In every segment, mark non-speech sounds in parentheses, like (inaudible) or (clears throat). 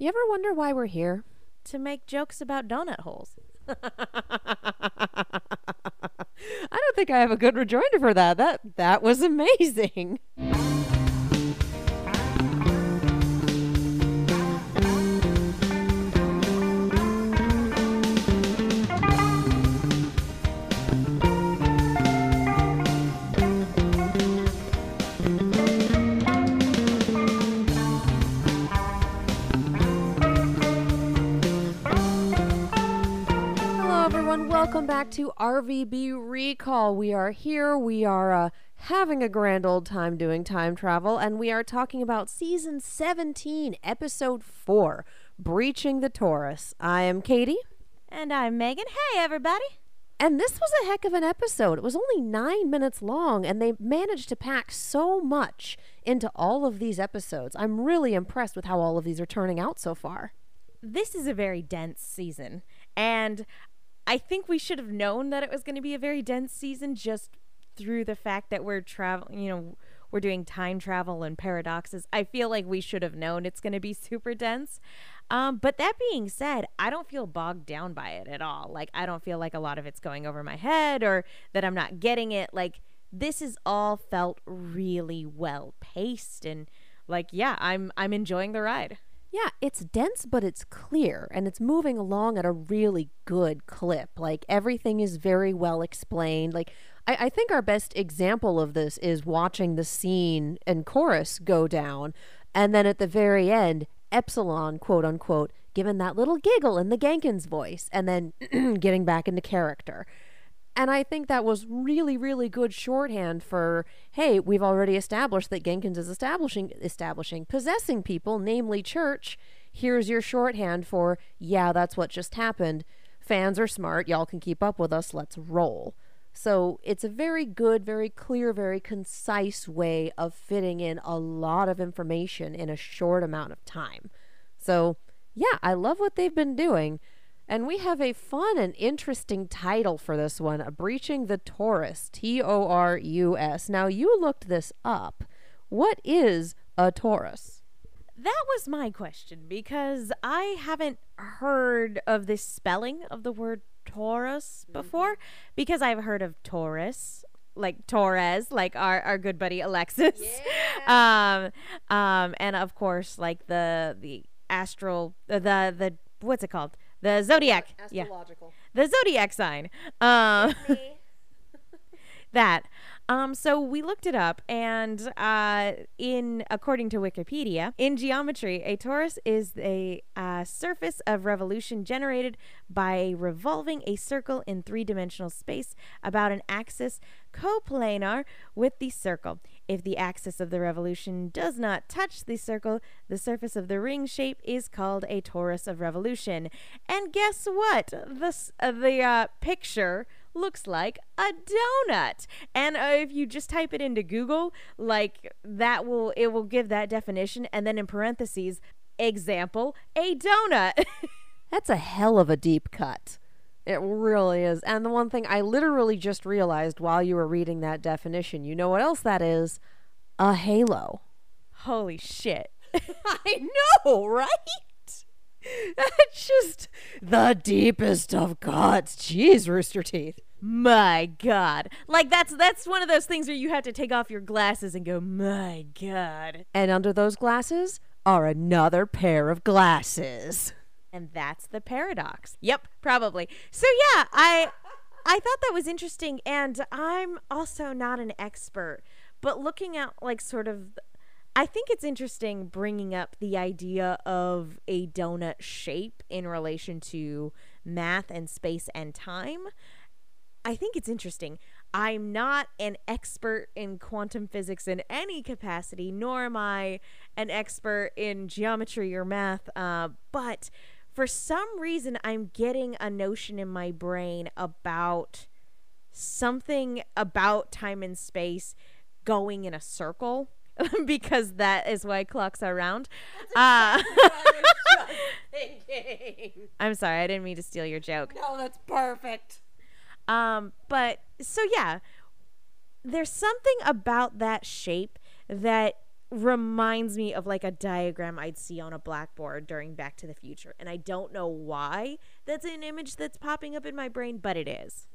You ever wonder why we're here? To make jokes about donut holes. (laughs) I don't think I have a good rejoinder for that. That that was amazing. Back to RVB Recall. We are here. We are uh, having a grand old time doing time travel, and we are talking about season 17, episode 4 Breaching the Torus. I am Katie, And I'm Megan. Hey, everybody. and this was a heck of an episode. It was only nine minutes long, and they managed to pack so much into all of these episodes. I'm really impressed with how all of these are turning out so far. This is a very dense season. And I think we should have known that it was going to be a very dense season just through the fact that we're traveling, you know, we're doing time travel and paradoxes. I feel like we should have known it's going to be (laughs) super dense. Um, but that being said, I don't feel bogged down by it at all. Like, I don't feel like a lot of it's going over my head or that I'm not getting it. Like, this is all felt really well paced and like, yeah, I'm I'm enjoying the ride. Yeah, it's dense, but it's clear and it's moving along at a really good clip. Like everything is very well explained. Like, I, I think our best example of this is watching the scene and chorus go down. And then at the very end, Epsilon, quote unquote, giving that little giggle in the Genkins voice and then (clears throat) getting back into character. And I think that was really, really good shorthand for, hey, we've already established that Genkins is establishing establishing possessing people, namely church. Here's your shorthand for, yeah, that's what just happened. Fans are smart, y'all can keep up with us, let's roll. So it's a very good, very clear, very concise way of fitting in a lot of information in a short amount of time. So yeah, I love what they've been doing. And we have a fun and interesting title for this one Breaching the Torus, T O R U S. Now, you looked this up. What is a torus? That was my question because I haven't heard of this spelling of the word Taurus before because I've heard of Taurus like Torres, like our, our good buddy Alexis. (laughs) Um um and of course like the the astral uh, the the what's it called? The zodiac. Yeah. The zodiac sign. Um (laughs) (laughs) that. Um, so we looked it up, and uh, in according to Wikipedia, in geometry, a torus is a uh, surface of revolution generated by revolving a circle in three-dimensional space about an axis coplanar with the circle. If the axis of the revolution does not touch the circle, the surface of the ring shape is called a torus of revolution. And guess what? The uh, the uh, picture looks like a donut. And uh, if you just type it into Google, like that will it will give that definition and then in parentheses example a donut. (laughs) That's a hell of a deep cut. It really is. And the one thing I literally just realized while you were reading that definition, you know what else that is? A halo. Holy shit. (laughs) (laughs) I know, right? That's just the deepest of cuts. Jeez, Rooster Teeth. My god. Like that's that's one of those things where you have to take off your glasses and go, "My god." And under those glasses are another pair of glasses. And that's the paradox. Yep, probably. So yeah, I I thought that was interesting and I'm also not an expert, but looking at like sort of I think it's interesting bringing up the idea of a donut shape in relation to math and space and time. I think it's interesting. I'm not an expert in quantum physics in any capacity, nor am I an expert in geometry or math. Uh, but for some reason, I'm getting a notion in my brain about something about time and space going in a circle (laughs) because that is why clocks are round. Uh, (laughs) I'm sorry, I didn't mean to steal your joke. No, that's perfect. Um, but so yeah, there's something about that shape that reminds me of like a diagram I'd see on a blackboard during Back to the Future. And I don't know why that's an image that's popping up in my brain, but it is.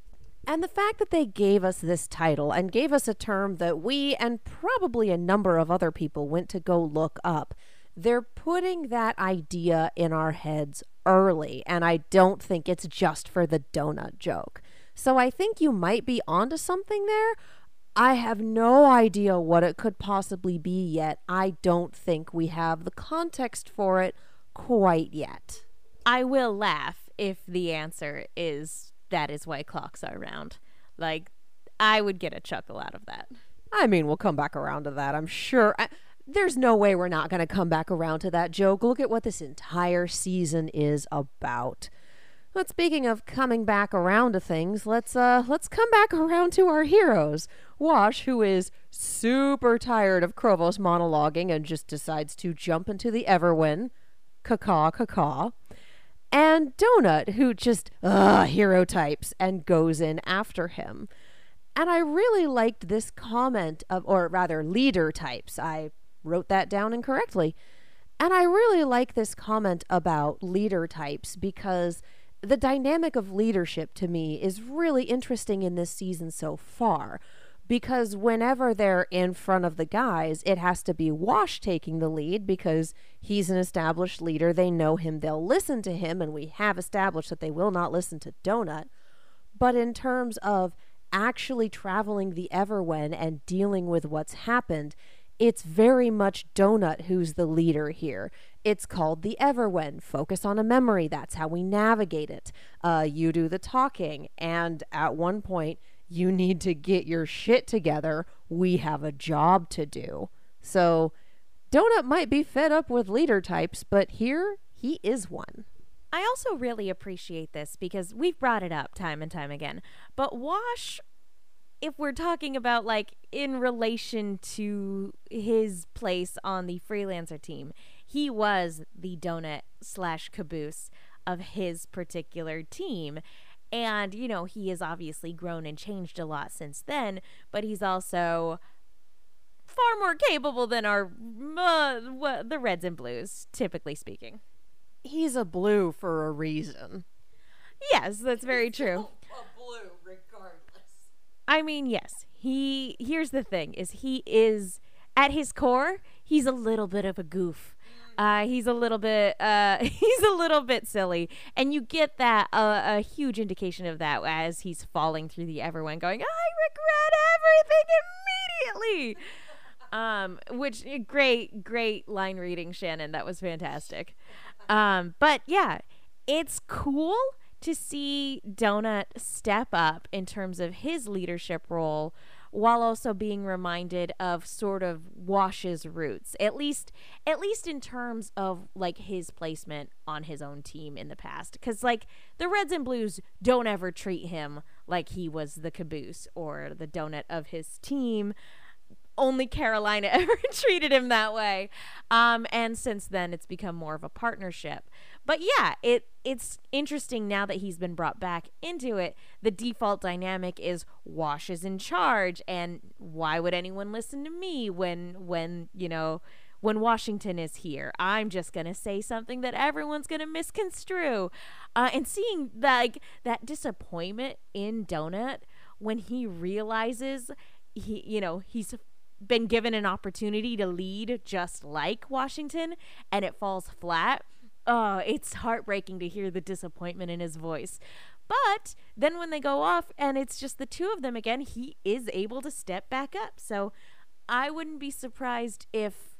And the fact that they gave us this title and gave us a term that we and probably a number of other people went to go look up, they're putting that idea in our heads early. And I don't think it's just for the donut joke. So I think you might be onto something there. I have no idea what it could possibly be yet. I don't think we have the context for it quite yet. I will laugh if the answer is that is why clocks are round. Like, I would get a chuckle out of that. I mean, we'll come back around to that, I'm sure. I, there's no way we're not going to come back around to that joke. Look at what this entire season is about. But speaking of coming back around to things, let's uh let's come back around to our heroes. Wash, who is super tired of Chrovos monologuing and just decides to jump into the Everwen. Caw caw and Donut, who just uh, hero types and goes in after him. And I really liked this comment of, or rather, leader types. I wrote that down incorrectly. And I really like this comment about leader types because the dynamic of leadership to me is really interesting in this season so far because whenever they're in front of the guys, it has to be Wash taking the lead because he's an established leader. They know him, they'll listen to him, and we have established that they will not listen to Donut. But in terms of actually traveling the Everwen and dealing with what's happened, it's very much Donut who's the leader here. It's called the Everwen. Focus on a memory. That's how we navigate it. Uh, you do the talking. And at one point, you need to get your shit together. We have a job to do. So, Donut might be fed up with leader types, but here he is one. I also really appreciate this because we've brought it up time and time again. But Wash, if we're talking about like in relation to his place on the freelancer team, he was the donut slash caboose of his particular team. And, you know, he has obviously grown and changed a lot since then, but he's also far more capable than our uh, the Reds and Blues, typically speaking. He's a blue for a reason. Yes, that's very true. I mean, yes. He here's the thing is he is at his core, he's a little bit of a goof. Uh, he's a little bit uh, (laughs) he's a little bit silly, and you get that uh, a huge indication of that as he's falling through the Everwen, going, "I regret everything immediately." (laughs) um, which eh, great, great line reading, Shannon. That was fantastic. Um, but yeah, it's cool to see Donut step up in terms of his leadership role while also being reminded of sort of Wash's roots, at least at least in terms of like his placement on his own team in the past. Because like the Reds and Blues don't ever treat him like he was the caboose or the donut of his team only Carolina (laughs) ever treated him that way. Um, and since then, it's become more of a partnership. But yeah, it it's interesting now that he's been brought back into it. The default dynamic is Wash is in charge, and why would anyone listen to me when when you know when Washington is here? I'm just gonna say something that everyone's gonna misconstrue. Uh, and seeing like that disappointment in Donut when he realizes he you know he's been given an opportunity to lead just like Washington and it falls flat oh, it's heartbreaking to hear the disappointment in his voice. But then when they go off and it's just the two of them again, he is able to step back up. So I wouldn't be surprised if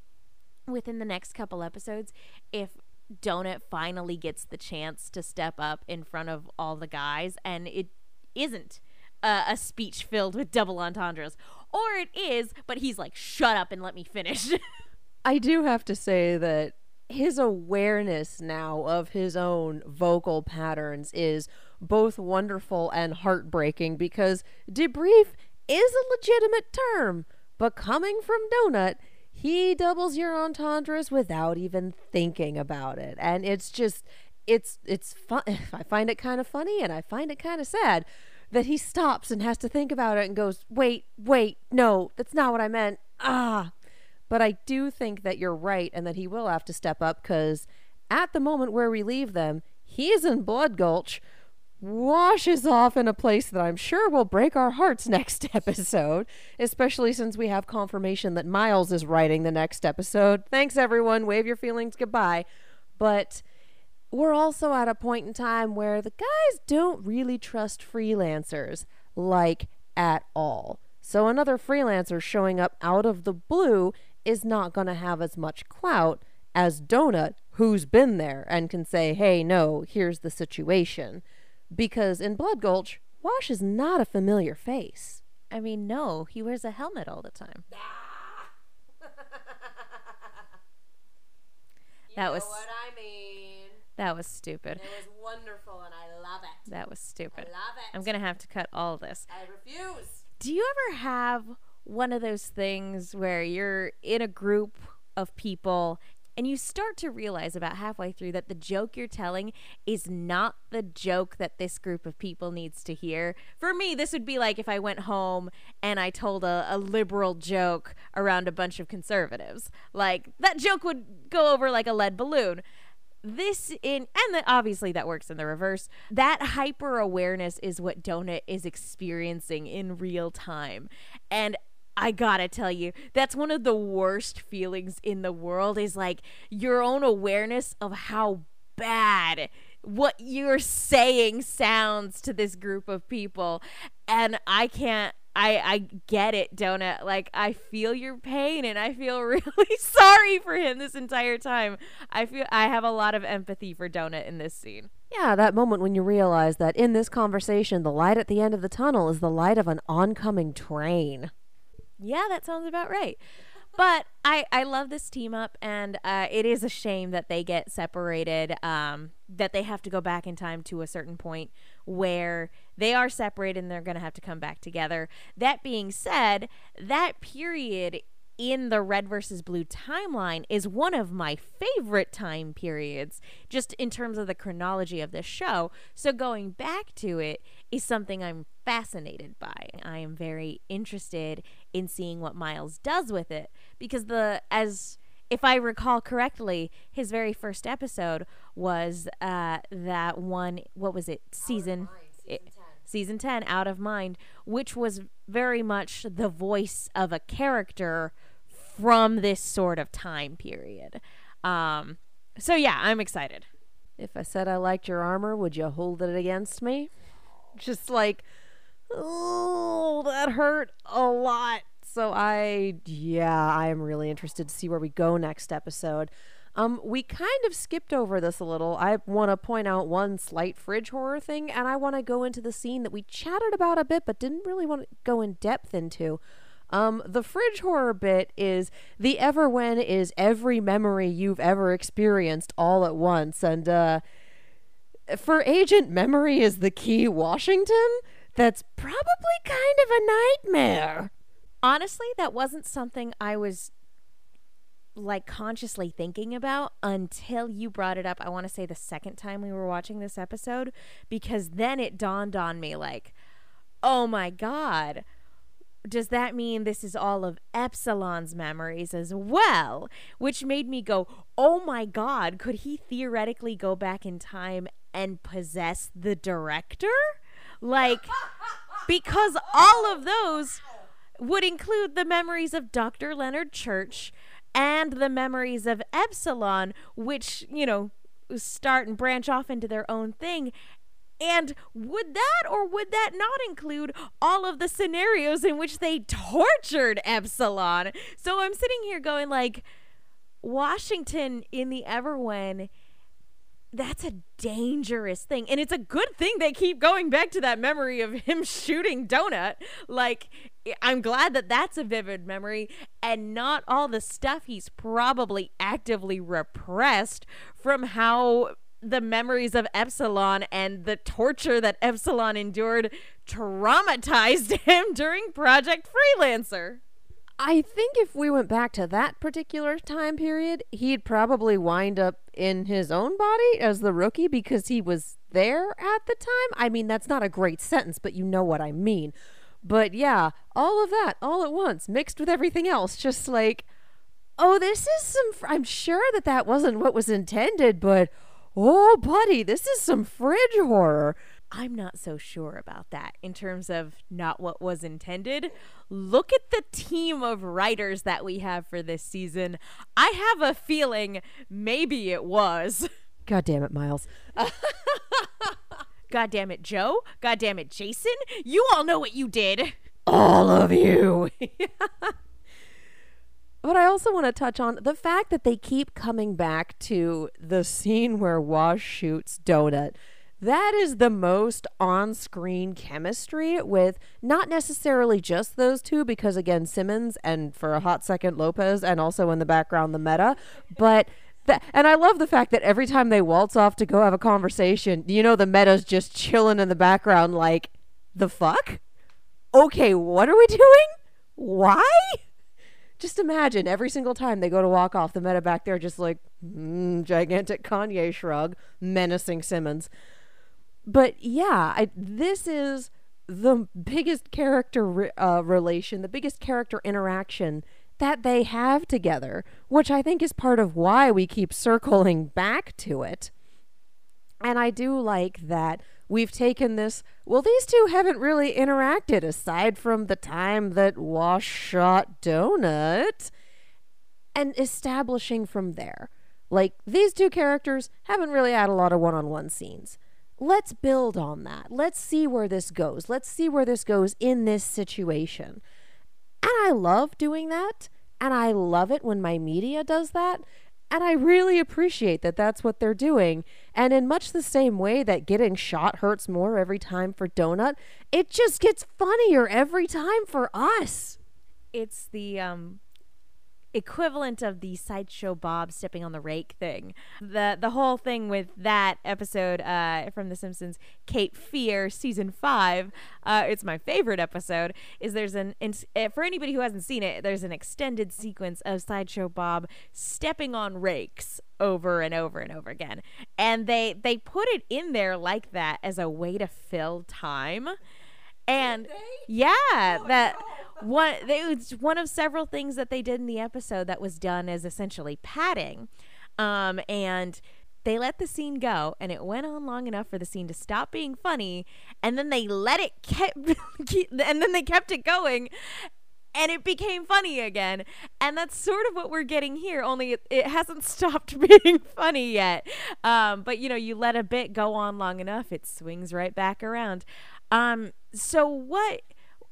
within the next couple episodes, if Donut finally gets the chance to step up in front of all the guys and it isn't a speech filled with double entendres. Or it is, but he's like, shut up and let me finish. (laughs) I do have to say that his awareness now of his own vocal patterns is both wonderful and heartbreaking because debrief is a legitimate term, but coming from Donut, he doubles your entendres without even thinking about it. And it's just it's it's fun (laughs) I find it kind of funny and I find it kind of sad that he stops and has to think about it and goes, "Wait, wait, no, that's not what I meant." Ah. But I do think that you're right and that he will have to step up because at the moment where we leave them, he's in Blood Gulch, washes off in a place that I'm sure will break our hearts (laughs) next episode, especially since we have confirmation that Miles is writing the next episode. Thanks, everyone. Wave your feelings goodbye. But we're also at a point in time where the guys don't really trust freelancers, like at all. So another freelancer showing up out of the blue is not going to have as much clout as Donut, who's been there and can say, hey, no, here's the situation. Because in Blood Gulch, Wash is not a familiar face. I mean, no, he wears a helmet all the time. (laughs) that was what I mean. that was stupid. It was wonderful and I love it. That was stupid. I love it. I'm gonna have to cut all this. I refuse. Do you ever have one of those things where you're in a group of people and you start to realize about halfway through that the joke you're telling is not the joke that this group of people needs to hear. For me, this would be like if I went home and I told a, a liberal joke around a bunch of conservatives. Like, that joke would go over like a lead balloon this in and the, obviously that works in the reverse that hyper awareness is what donut is experiencing in real time and I gotta tell you, that's one of the worst feelings in the world is like your own awareness of how bad what you're saying sounds to this group of people. And I can't I I get it, Donut. Like I feel your pain and I feel (laughs) really sorry for him this entire time. I feel I have a lot of empathy for Donut in this scene. Yeah, that moment when you realize that in this conversation, the light at the end of the tunnel is the light of an oncoming train. Yeah, that sounds about right. But I, I love this team up, and uh, it is a shame that they get separated, um, that they have to go back in time to a certain point where they are separated and they're going to have to come back together. That being said, that period in the red versus blue timeline is one of my favorite time periods, just in terms of the chronology of this show. So going back to it is something I'm fascinated by. I am very interested in seeing what Miles does with it because the as if I recall correctly, his very first episode was uh, that one. What was it? Season. It, season 10 out of mind which was very much the voice of a character from this sort of time period um so yeah i'm excited If I said I liked your armor, would you hold it against me? Just like, oh, that hurt a lot. So I, yeah, I am really interested to see where we go next episode. Um, we kind of skipped over this a little. I want to point out one slight fridge horror thing, and I want to go into the scene that we chatted about a bit, but didn't really want to go in depth into. Um, the fridge horror bit is the Everwen is every memory you've ever experienced all at once, and uh, for Agent Memory is the key Washington. That's probably kind of a nightmare. honestly that wasn't something i was like consciously thinking about until you brought it up i want to say the second time we were watching this episode because then it dawned on me like oh my god does that mean this is all of Epsilon's memories as well? Which made me go, oh my god, could he theoretically go back in time and possess the director? Like, (laughs) because all of those would include the memories of Dr. Leonard Church and the memories of Epsilon, which, you know, start and branch off into their own thing. And would that or would that not include all of the scenarios in which they tortured Epsilon? So I'm sitting here going like Washington in the Everwen that's a dangerous thing. And it's a good thing they keep going back to that memory of him (laughs) shooting Donut. Like, I'm glad that that's a vivid memory and not all the stuff he's probably actively repressed from how the memories of Epsilon and the torture that Epsilon endured traumatized (laughs) him during Project Freelancer. I think if we went back to that particular time period, he'd probably wind up in his own body as the rookie because he was there at the time. I mean, that's not a great sentence, but you know what I mean. But yeah, all of that all at once, mixed with everything else, just like, oh, this is some. Fr- I'm sure that that wasn't what was intended, but oh, buddy, this is some fridge horror. I'm not so sure about that in terms of not what was intended. Look at the team of writers that we have for this season. I have a feeling maybe it was. (laughs) God damn it, Miles. (laughs) God damn it, Joe. God damn it, Jason. You all know what you did. All of you. (laughs) But I also want to touch on the fact that they keep coming back to the scene where Wash shoots Donut. That is the most on screen chemistry with not necessarily just those two, because again, Simmons and for a hot second, Lopez, and also in the background, the meta. But that, and I love the fact that every time they waltz off to go have a conversation, you know, the meta's just chilling in the background, like, the fuck? Okay, what are we doing? Why? Just imagine every single time they go to walk off, the meta back there just like mm, gigantic Kanye shrug, menacing Simmons. But yeah, I, this is the biggest character re- uh, relation, the biggest character interaction that they have together, which I think is part of why we keep circling back to it. And I do like that we've taken this. Well, these two haven't really interacted aside from the time that Wash shot Donut and establishing from there. Like, these two characters haven't really had a lot of one on one scenes. Let's build on that. Let's see where this goes. Let's see where this goes in this situation. And I love doing that. And I love it when my media does that and I really appreciate that that's what they're doing. And in much the same way that getting shot hurts more every time for Donut, it just gets funnier every time for us. It's the um equivalent of the sideshow Bob stepping on the rake thing. The the whole thing with that episode uh, from The Simpsons, Cape Fear, season five. Uh, it's my favorite episode. Is there's an uh, for anybody who hasn't seen it, there's an extended sequence of sideshow Bob stepping on rakes over and over and over again, and they they put it in there like that as a way to fill time. And yeah, oh, that no. One it one of several things that they did in the episode that was done as essentially padding. Um, and they let the scene go and it went on long enough for the scene to stop being funny and then they let it kept (laughs) and then they kept it going and it became funny again. And that's sort of what we're getting here, only it, it hasn't (laughs) stopped (laughs) being funny yet. Um, but you know, you let a bit go on long enough, it swings right back around. Um, so what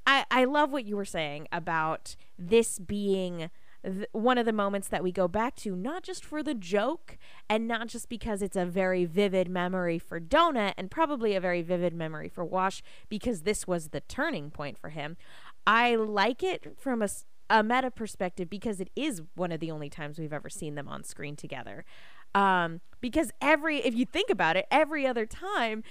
I, I love what you were saying about this being th- one of the moments that we go back to, not just for the joke and not just because it's a very vivid memory for Donut and probably a very vivid memory for Wash because this was the turning point for him. I like it from a, a meta perspective because it is one of the only times we've ever seen them on screen together. Um, because every, if you think about it, every other time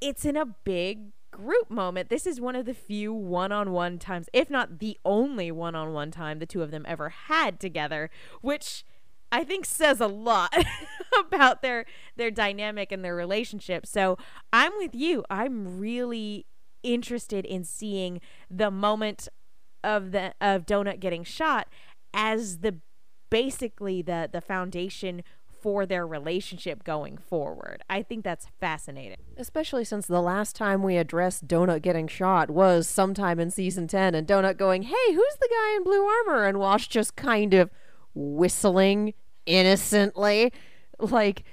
it's in a big group moment, this is one of the few one on one times, if not the only one on one time the two of them ever had together, which I think says a lot (laughs) about their their dynamic and their relationship. So I'm with you. I'm really interested in seeing the moment of the of Donut getting shot as the basically the the foundation for their relationship going forward. I think that's fascinating. Especially since the last time we addressed Donut getting shot was sometime in season 10 and Donut going, "Hey, who's the guy in blue armor?" and Wash just kind of whistling innocently. Like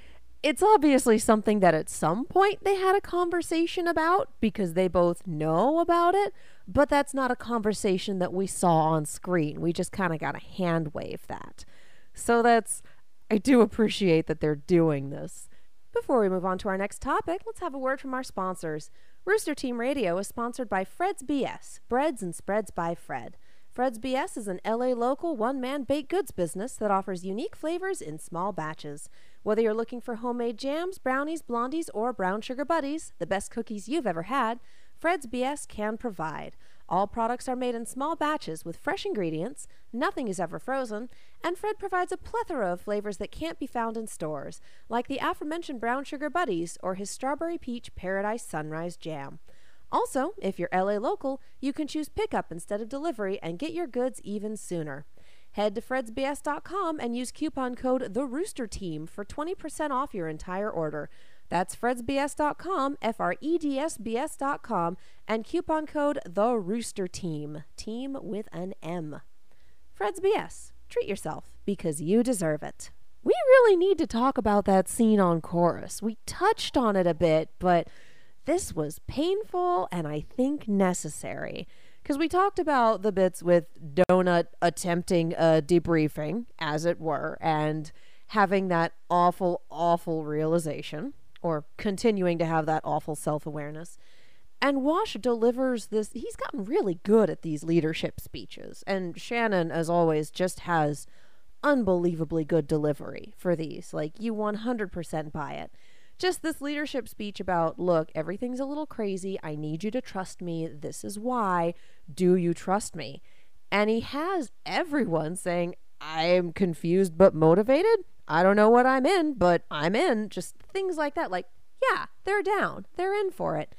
it's obviously something that at some point they had a conversation about because they both know about it, but that's not a conversation that we saw on screen. We just kind of got a hand wave that. So that's I do appreciate that they're doing this. Before we move on to our next topic, let's have a word from our sponsors. Rooster Team Radio is sponsored by Fred's BS, Breads and Spreads by Fred. Fred's BS is an LA local one man baked goods business that offers unique flavors in small batches. Whether you're looking for homemade jams, brownies, blondies, or brown sugar buddies, the best cookies you've ever had, Fred's BS can provide. All products are made in small batches with fresh ingredients, nothing is ever frozen, and Fred provides a plethora of flavors that can't be found in stores, like the aforementioned brown sugar buddies or his strawberry peach paradise sunrise jam. Also, if you're LA local, you can choose pickup instead of delivery and get your goods even sooner. Head to fredsbs.com and use coupon code The Rooster Team for 20% off your entire order. That's fredsbs.com, F R E D S B S.com, and coupon code The Rooster Team, team with an M. Fred's BS. Treat yourself because you deserve it. We really need to talk about that scene on chorus. We touched on it a bit, but this was painful and I think necessary. Because we talked about the bits with Donut attempting a debriefing, as it were, and having that awful, awful realization, or continuing to have that awful self awareness. And Wash delivers this. He's gotten really good at these leadership speeches. And Shannon, as always, just has unbelievably good delivery for these. Like, you 100% buy it. Just this leadership speech about, look, everything's a little crazy. I need you to trust me. This is why. Do you trust me? And he has everyone saying, I am confused but motivated. I don't know what I'm in, but I'm in. Just things like that. Like, yeah, they're down. They're in for it.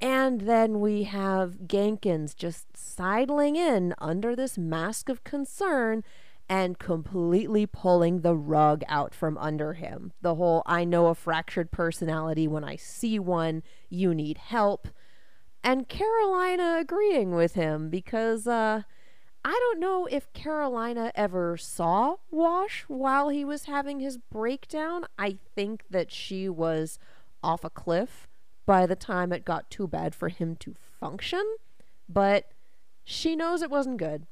And then we have Genkins just sidling in under this mask of concern and completely pulling the rug out from under him. The whole I know a fractured personality when I see one, you need help. And Carolina agreeing with him because uh I don't know if Carolina ever saw Wash while he was having his breakdown. I think that she was off a cliff by the time it got too bad for him to function, but she knows it wasn't good.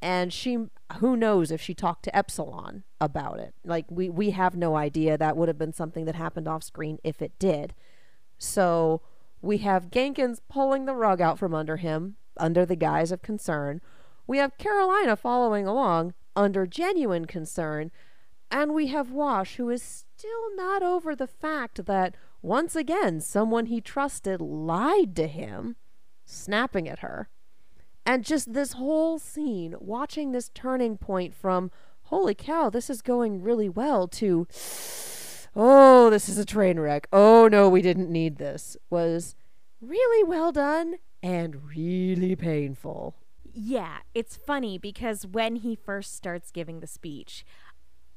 And she who knows if she talked to epsilon about it? Like we we have no idea. That would have been something that happened off screen if it did. So we have genkins pulling the rug out from under him under the guise of concern we have carolina following along under genuine concern and we have wash who is still not over the fact that once again someone he trusted lied to him snapping at her and just this whole scene, watching this turning point from, holy cow, this is going really well, to, oh, this is a train wreck. Oh, no, we didn't need this, was really well done and really painful. Yeah, it's funny because when he first starts giving the speech,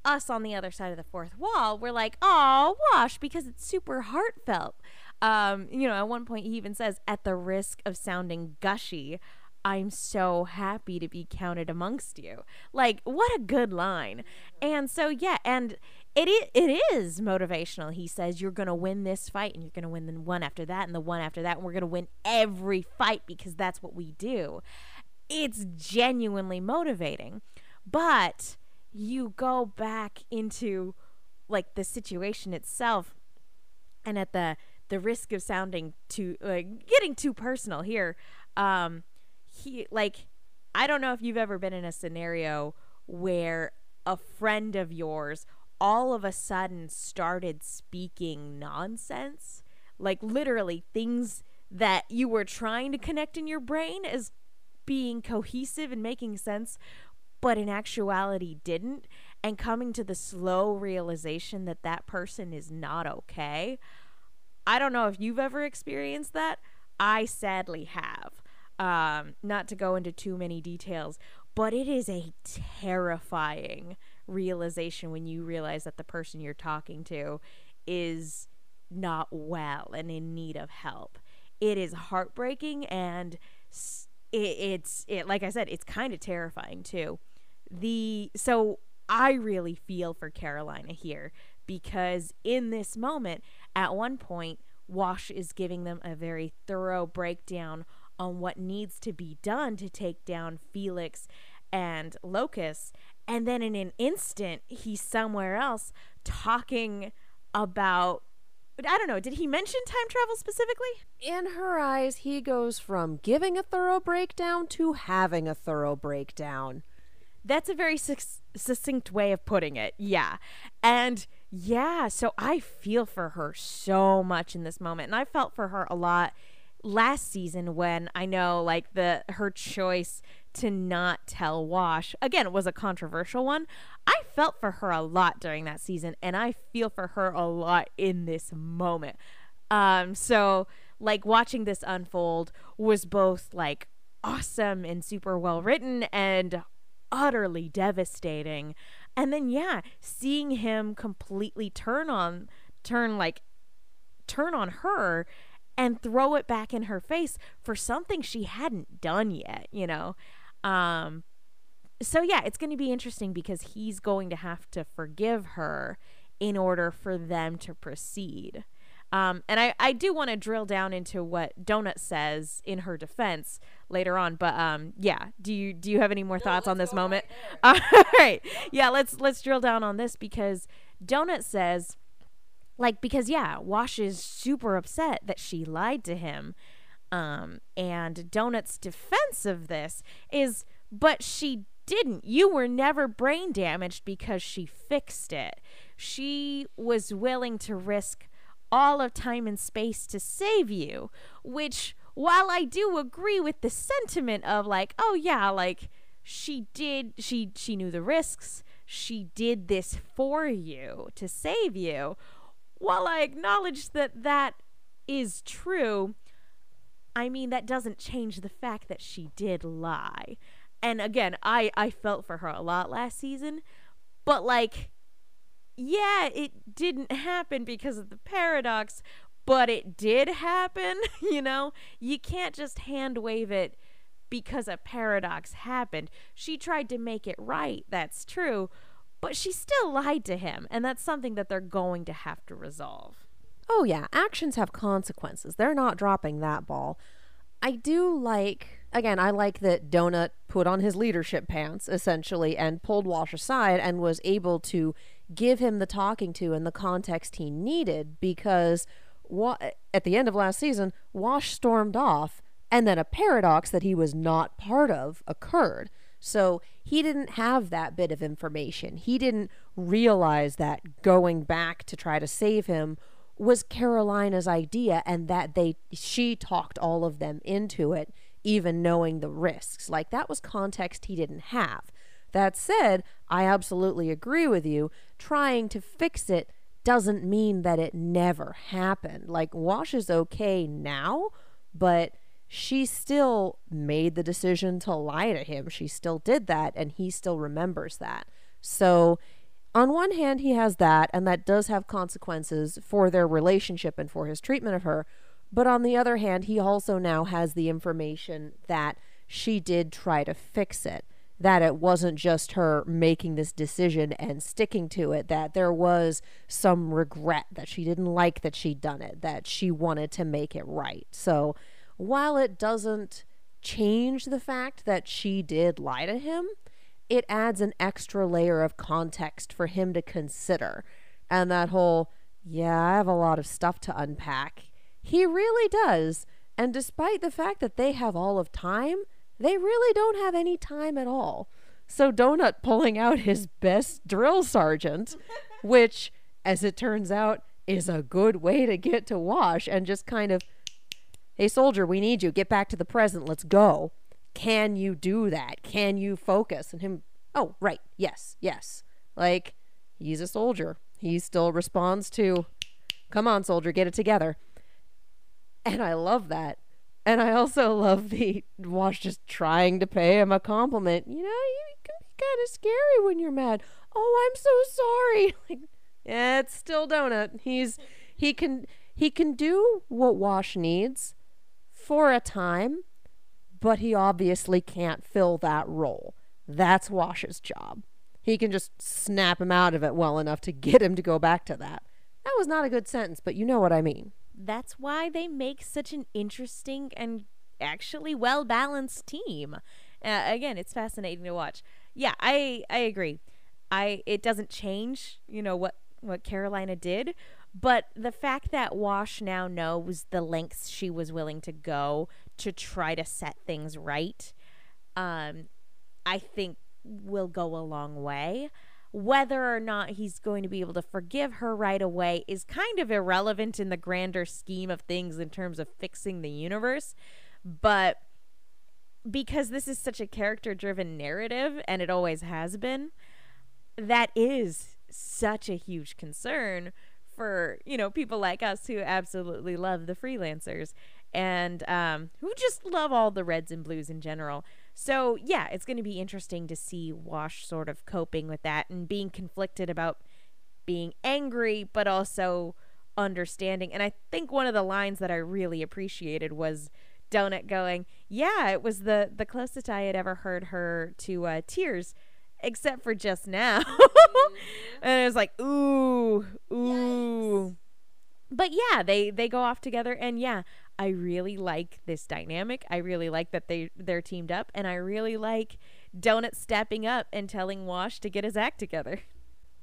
us on the other side of the fourth wall, we're like, oh, wash, because it's super heartfelt. Um, you know, at one point he even says, at the risk of sounding gushy, I'm so happy to be counted amongst you. Like, what a good line. And so, yeah, and it it is motivational. He says, You're going to win this fight, and you're going to win the one after that, and the one after that, and we're going to win every fight because that's what we do. It's genuinely motivating. But you go back into like the situation itself, and at the the risk of sounding too like getting too personal here um he like I don't know if you've ever been in a scenario where a friend of yours all of a sudden started speaking nonsense, like literally things that you were trying to connect in your brain as being cohesive and making sense, but in actuality didn't, and coming to the slow realization that that person is not okay. I don't know if you've ever experienced that. I sadly have um, not to go into too many details, but it is a terrifying realization when you realize that the person you're talking to is not well and in need of help. It is heartbreaking and it, it's it like I said, it's kind of terrifying too. The so I really feel for Carolina here because in this moment, at one point, Wash is giving them a very thorough breakdown on what needs to be done to take down Felix and Locus. And then in an instant, he's somewhere else talking about. I don't know. Did he mention time travel specifically? In her eyes, he goes from giving a thorough breakdown to having a thorough breakdown. That's a very succinct way of putting it. Yeah. And yeah, so I feel for her so much in this moment. And I felt for her a lot last season when I know like the her choice to not tell Wash again was a controversial one. I felt for her a lot during that season and I feel for her a lot in this moment. Um so like watching this unfold was both like awesome and super well written and utterly devastating. And then yeah, seeing him completely turn on turn like turn on her and throw it back in her face for something she hadn't done yet, you know. Um so yeah, it's going to be interesting because he's going to have to forgive her in order for them to proceed. Um, and I, I do want to drill down into what Donut says in her defense later on, but um, yeah. Do you do you have any more thoughts on this moment? Right (laughs) All right, yeah. Let's let's drill down on this because Donut says, like, because yeah, Wash is super upset that she lied to him, um, and Donut's defense of this is, but she didn't. You were never brain damaged because she fixed it. She was willing to risk all of time and space to save you, which while I do agree with the sentiment of like, oh yeah, like she did she she knew the risks, she did this for you to save you. While I acknowledge that that is true, I mean that doesn't change the fact that she did lie. And again, I I felt for her a lot last season, but like yeah, it didn't happen because of the paradox, but it did happen, (laughs) you know? You can't just hand wave it because a paradox happened. She tried to make it right, that's true, but she still lied to him, and that's something that they're going to have to resolve. Oh, yeah, actions have consequences. They're not dropping that ball. I do like, again, I like that Donut put on his leadership pants, essentially, and pulled Wash aside and was able to give him the talking to and the context he needed because wa- at the end of last season, Wash stormed off, and then a paradox that he was not part of occurred. So he didn't have that bit of information. He didn't realize that going back to try to save him was Carolina's idea and that they she talked all of them into it even knowing the risks. Like that was context he didn't have. That said, I absolutely agree with you. Trying to fix it doesn't mean that it never happened. Like, Wash is okay now, but she still made the decision to lie to him. She still did that, and he still remembers that. So, on one hand, he has that, and that does have consequences for their relationship and for his treatment of her. But on the other hand, he also now has the information that she did try to fix it that it wasn't just her making this decision and sticking to it, that there was some regret that she didn't like that she'd done it, that she wanted to make it right. So while it doesn't change the fact that she did lie to him, it adds an extra layer of context for him to consider. And that whole, yeah, I have a lot of stuff to unpack. He really does. And despite the fact that they have all of time, they really don't have any time at all. So Donut pulling out his best drill sergeant, (laughs) which, as it turns out, is a good way to get to Wash and just kind of, hey, soldier, we need you. Get back to the present. Let's go. Can you do that? Can you focus? And him, oh, right. Yes, yes. Like, he's a soldier. He still responds to, come on, soldier, get it together. And I love that and I also (laughs) love the Wash just trying to pay him a compliment. You know, you can be kind of scary when you're mad. Oh, I'm so sorry. (laughs) Like, yeah, it's still Donut. He's he can he can do what Wash needs for a time, but he obviously can't fill that role. That's Wash's job. He can just snap him out of it well enough to get him to go back to that. That was not a good sentence, but you know what I mean that's why they make such an interesting and actually well balanced team. Uh, again, it's fascinating to watch. Yeah, I I agree. I it doesn't change, you know what what Carolina did, but the fact that Wash now knows the lengths she was willing to go to try to set things right, um, I think will go a long way whether or not he's going to be able to forgive her right away is kind of irrelevant in the grander scheme of things in terms of fixing the universe. But because this is such a character driven narrative, and it always has been, that is such a huge concern for you know people like us who absolutely love the freelancers and um, who just love all the reds and blues in general So, yeah, it's going to be interesting to see Wash sort of coping with that and being conflicted about being angry, but also understanding. And I think one of the lines that I really appreciated was Donut going, "Yeah, it was the the closest I had ever heard her to uh, tears, except for just now." (laughs) and it was like, "Ooh, ooh." Yikes. But yeah, they they go off together, and yeah, I really like this dynamic. I really like that they they're teamed up, and I really like Donut stepping up and telling Wash to get his act together.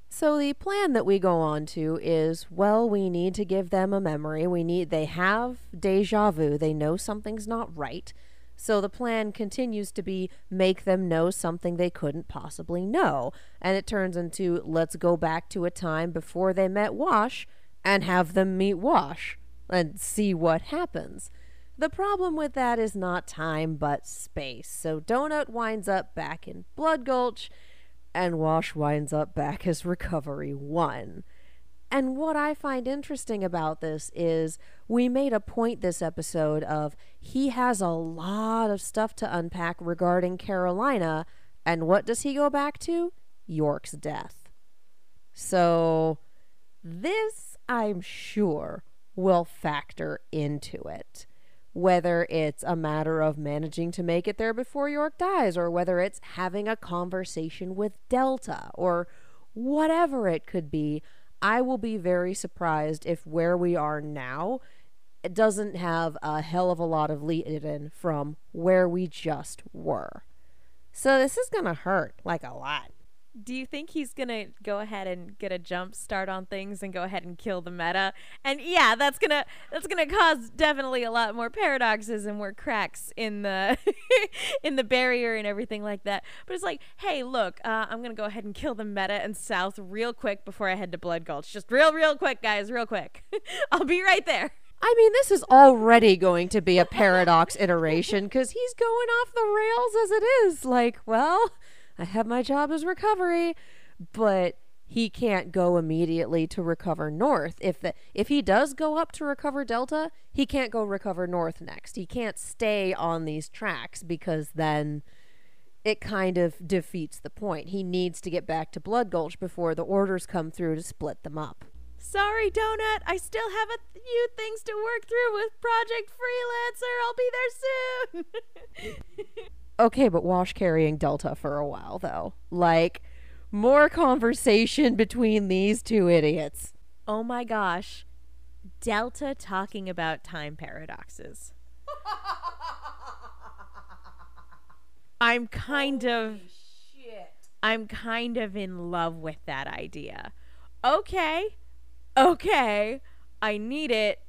So the plan that we go on to is well, we need to give them a memory. We need they have deja vu. They know something's not right. So the plan continues to be make them know something they couldn't possibly know. And it turns into let's go back to a time before they met Wash and have them meet Wash and see what happens. The problem with that is not time but space. So Donut winds up back in Blood Gulch and Wash winds up back as Recovery 1. And what I find interesting about this is we made a point this episode of he has a lot of stuff to unpack regarding Carolina, and what does he go back to? York's death. So, this, I'm sure, will factor into it whether it's a matter of managing to make it there before York dies, or whether it's having a conversation with Delta, or whatever it could be, I will be very surprised if where we are now doesn't have a hell of a lot of lead in from where we just were. So this is going to hurt like a lot do you think he's gonna go ahead and get a jump start on things and go ahead and kill the meta? And yeah, that's gonna that's gonna cause definitely a lot more paradoxes and more cracks in the (laughs) in the barrier and everything like that. But it's like, hey, look, uh, I'm gonna go ahead and kill the meta and south real quick before I head to Blood Gulch. Just real, real quick, guys, real quick. (laughs) I'll be right there. I mean, this is already going to be a paradox iteration because he's going off the rails as it is. Like, well, I have my job as recovery, but he can't go immediately to recover north. If the if he does go up to recover delta, he can't go recover north next. He can't stay on these tracks because then it kind of defeats the point. He needs to get back to Blood Gulch before the orders come through to split them up. Sorry, Donut. I still have a few things to work through with Project Freelancer. I'll be there soon. (laughs) Okay, but wash carrying Delta for a while, though. Like, more conversation (laughs) between these two idiots. Oh my gosh. Delta talking about time paradoxes. (laughs) I'm kind Holy of shit. I'm kind of in love with that idea. Okay. Okay. I need it.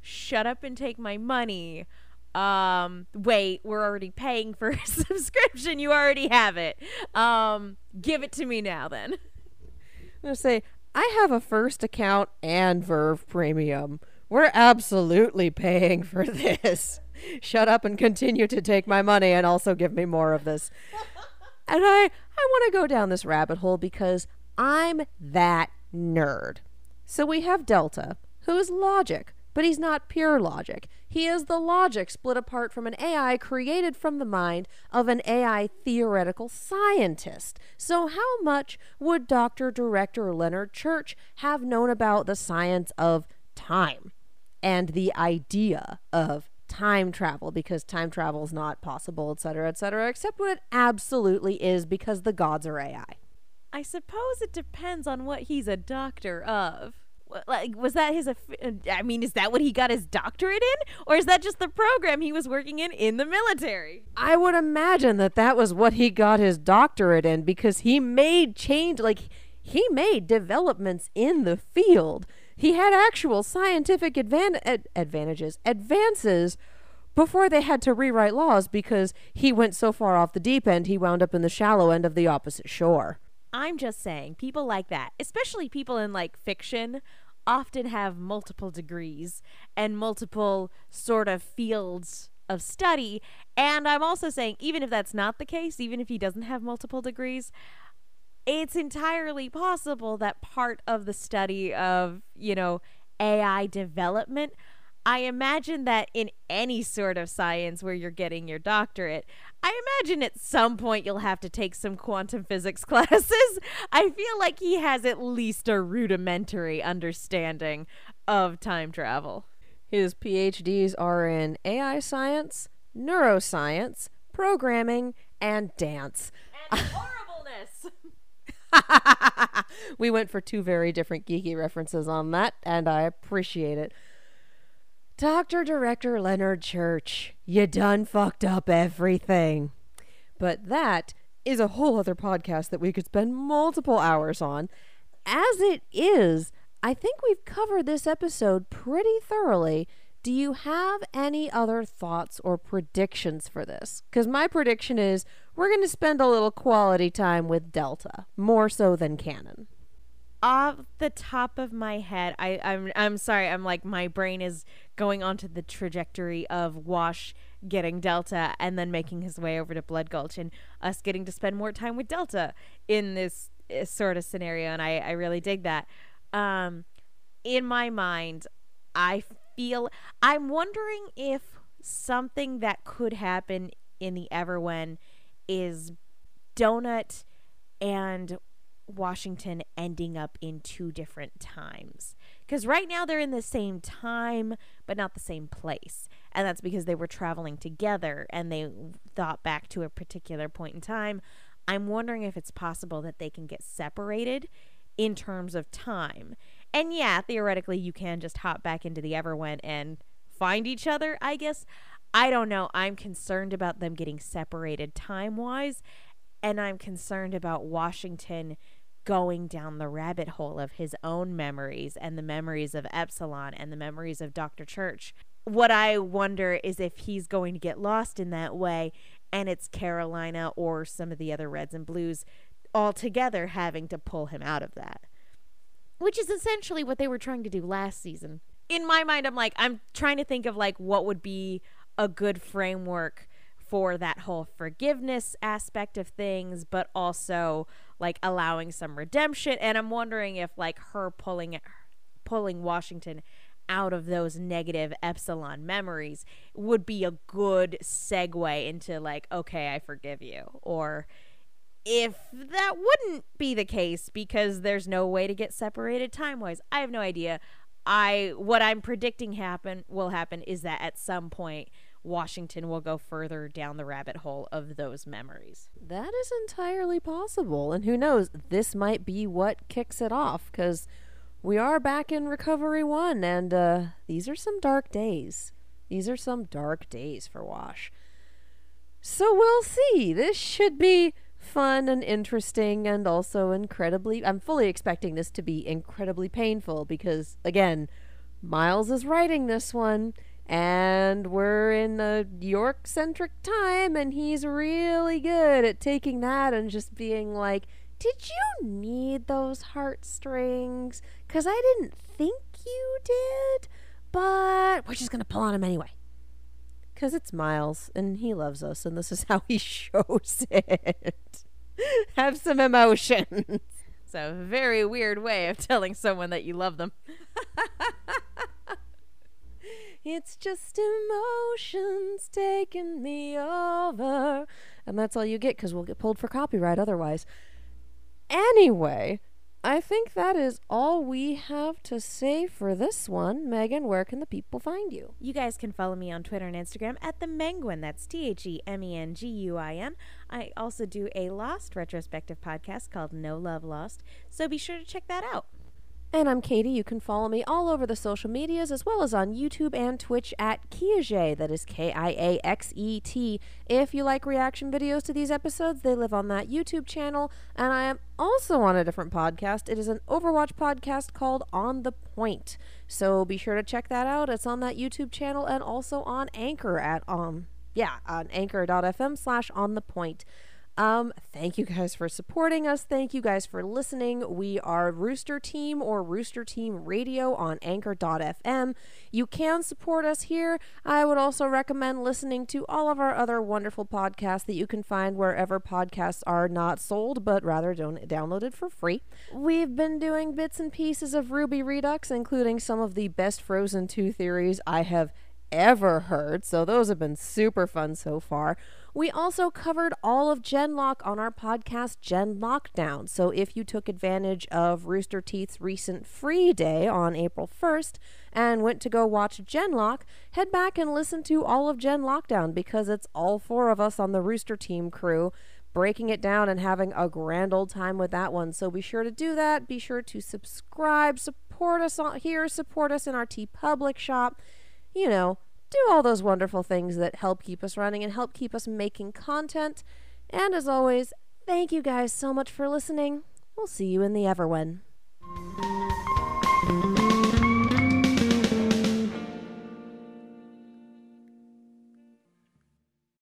Shut up and take my money um wait we're already paying for a (laughs) subscription. You already have it. Um give it to me now then. I'm gonna say i have a first account and verve premium. We're absolutely paying (laughs) for this. Shut up and continue to take my money and also give me more of this. And i i want to go down this rabbit hole because i'm that nerd. So we have delta who is logic but he's not pure logic. He is the logic split apart from an AI created from the mind of an AI theoretical scientist. So, how much would Dr. Director Leonard Church have known about the science of time and the idea of time travel? Because time travel is not possible, etc., etc., except what it absolutely is because the gods are AI. I suppose it depends on what he's a doctor of like was that his uh, i mean is that what he got his doctorate in? Or is that just the program he was working in in the military? I would imagine that that was what he got his doctorate in because he made change like he made developments in the field. He had actual scientific advan- ad- advantages advances before they had to rewrite laws because he went so far off the deep end he wound up in the shallow end of the opposite shore. I'm just saying, people like that, especially people in like fiction, often have multiple degrees and multiple sort of fields of study. And I'm also saying, even if that's not the case, even if he doesn't have multiple degrees, it's entirely possible that part of the study of, you know, AI development I imagine that in any sort of science where you're getting your doctorate, I imagine at some point you'll have to take some quantum physics (laughs) classes. I feel like he has at least a rudimentary understanding of time travel. His PhDs are in AI science, neuroscience, programming, and dance. And (laughs) horribleness. (laughs) we went for two very different geeky references on that, and I appreciate it. Dr. Director Leonard Church, you done fucked up everything. But that is a whole other podcast that we could spend multiple hours on. As it is, I think we've covered this episode pretty thoroughly. Do you have any other thoughts or predictions for this? Because my prediction is we're going to spend a little quality time with Delta, more so than canon. Off the top of my head, I, I'm I'm sorry, I'm like my brain is going onto the trajectory of Wash getting Delta and then making his way over to Blood Gulch and us getting to spend more time with Delta in this uh, sort of scenario, and I, I really dig that. Um, in my mind, I feel I'm wondering if something that could happen in the Everwen is Donut and Washington ending up in two different times. Because right now they're in the same time, but not the same place. And that's because they were traveling together and they thought back to a particular point in time. I'm wondering if it's possible that they can get separated in terms of time. And yeah, theoretically, you can just hop back into the Everwen and find each other, I guess. I don't know. I'm concerned about them getting separated time wise. And I'm concerned about Washington going down the rabbit hole of his own memories and the memories of Epsilon and the memories of Dr. Church. What I wonder is if he's going to get lost in that way and it's Carolina or some of the other Reds and Blues altogether having to pull him out of that. Which is essentially what they were trying to do last season. In my mind, I'm like, I'm trying to think of like what would be a good framework for that whole forgiveness aspect of things, but also like allowing some redemption. And I'm wondering if like her pulling pulling Washington out of those negative epsilon memories would be a good segue into like, okay, I forgive you. Or if that wouldn't be the case because there's no way to get separated time wise, I have no idea. I what I'm predicting happen will happen is that at some point Washington will go further down the rabbit hole of those memories. That is entirely possible. And who knows, this might be what kicks it off because we are back in Recovery One, and uh, these are some dark days. These are some dark days for Wash. So we'll see. This should be fun and interesting and also incredibly. I'm fully expecting this to be incredibly painful because, again, Miles is writing this one and we're in a York centric time, and he's really good at taking that and just being like, Did you need those heartstrings? Because I didn't think you did, but we're just going to pull on him anyway. Because it's Miles, and he loves us, and this is how he (laughs) shows it. Have some emotions. So, very weird way of telling someone that you love them. (laughs) It's just emotions taking me over. And that's all you get because we'll get pulled for copyright otherwise. Anyway, I think that is all we have to say for this one. Megan, where can the people find you? You guys can follow me on Twitter and Instagram at the Menguin. That's T H E M E N G U I N. I also do a Lost retrospective podcast called No Love Lost, so be sure to check that out. And I'm Katie. You can follow me all over the social medias as well as on YouTube and Twitch at Kiaxet. That is K I A X E T. If you like reaction videos to these episodes, they live on that YouTube channel. And I am also on a different podcast. It is an Overwatch podcast called On the Point. So be sure to check that out. It's on that YouTube channel and also on Anchor at um yeah, on anchor.fm slash on the point. Um, thank you guys for supporting us. Thank you guys for listening. We are Rooster Team or Rooster Team Radio on anchor.fm. You can support us here. I would also recommend listening to all of our other wonderful podcasts that you can find wherever podcasts are not sold, but rather don- downloaded for free. We've been doing bits and pieces of RWBY Redux, including some of the best Frozen 2 theories I have ever heard, so those have been super fun so far. We also covered all of Genlock on our podcast, Gen Lockdown. So if you took advantage of Rooster Teeth's recent free day on April 1st and went to go watch Genlock, head back and listen to all of Gen Lockdown because it's all four of us on the Rooster Team crew breaking it down and having a grand old time with that one. So be sure to do that. Be sure to subscribe, support us on here, support us in our TeePublic shop. You know, do all those wonderful things that help keep us running and help keep us making content. And as always, thank you guys so much for listening. We'll see you in the Everwen.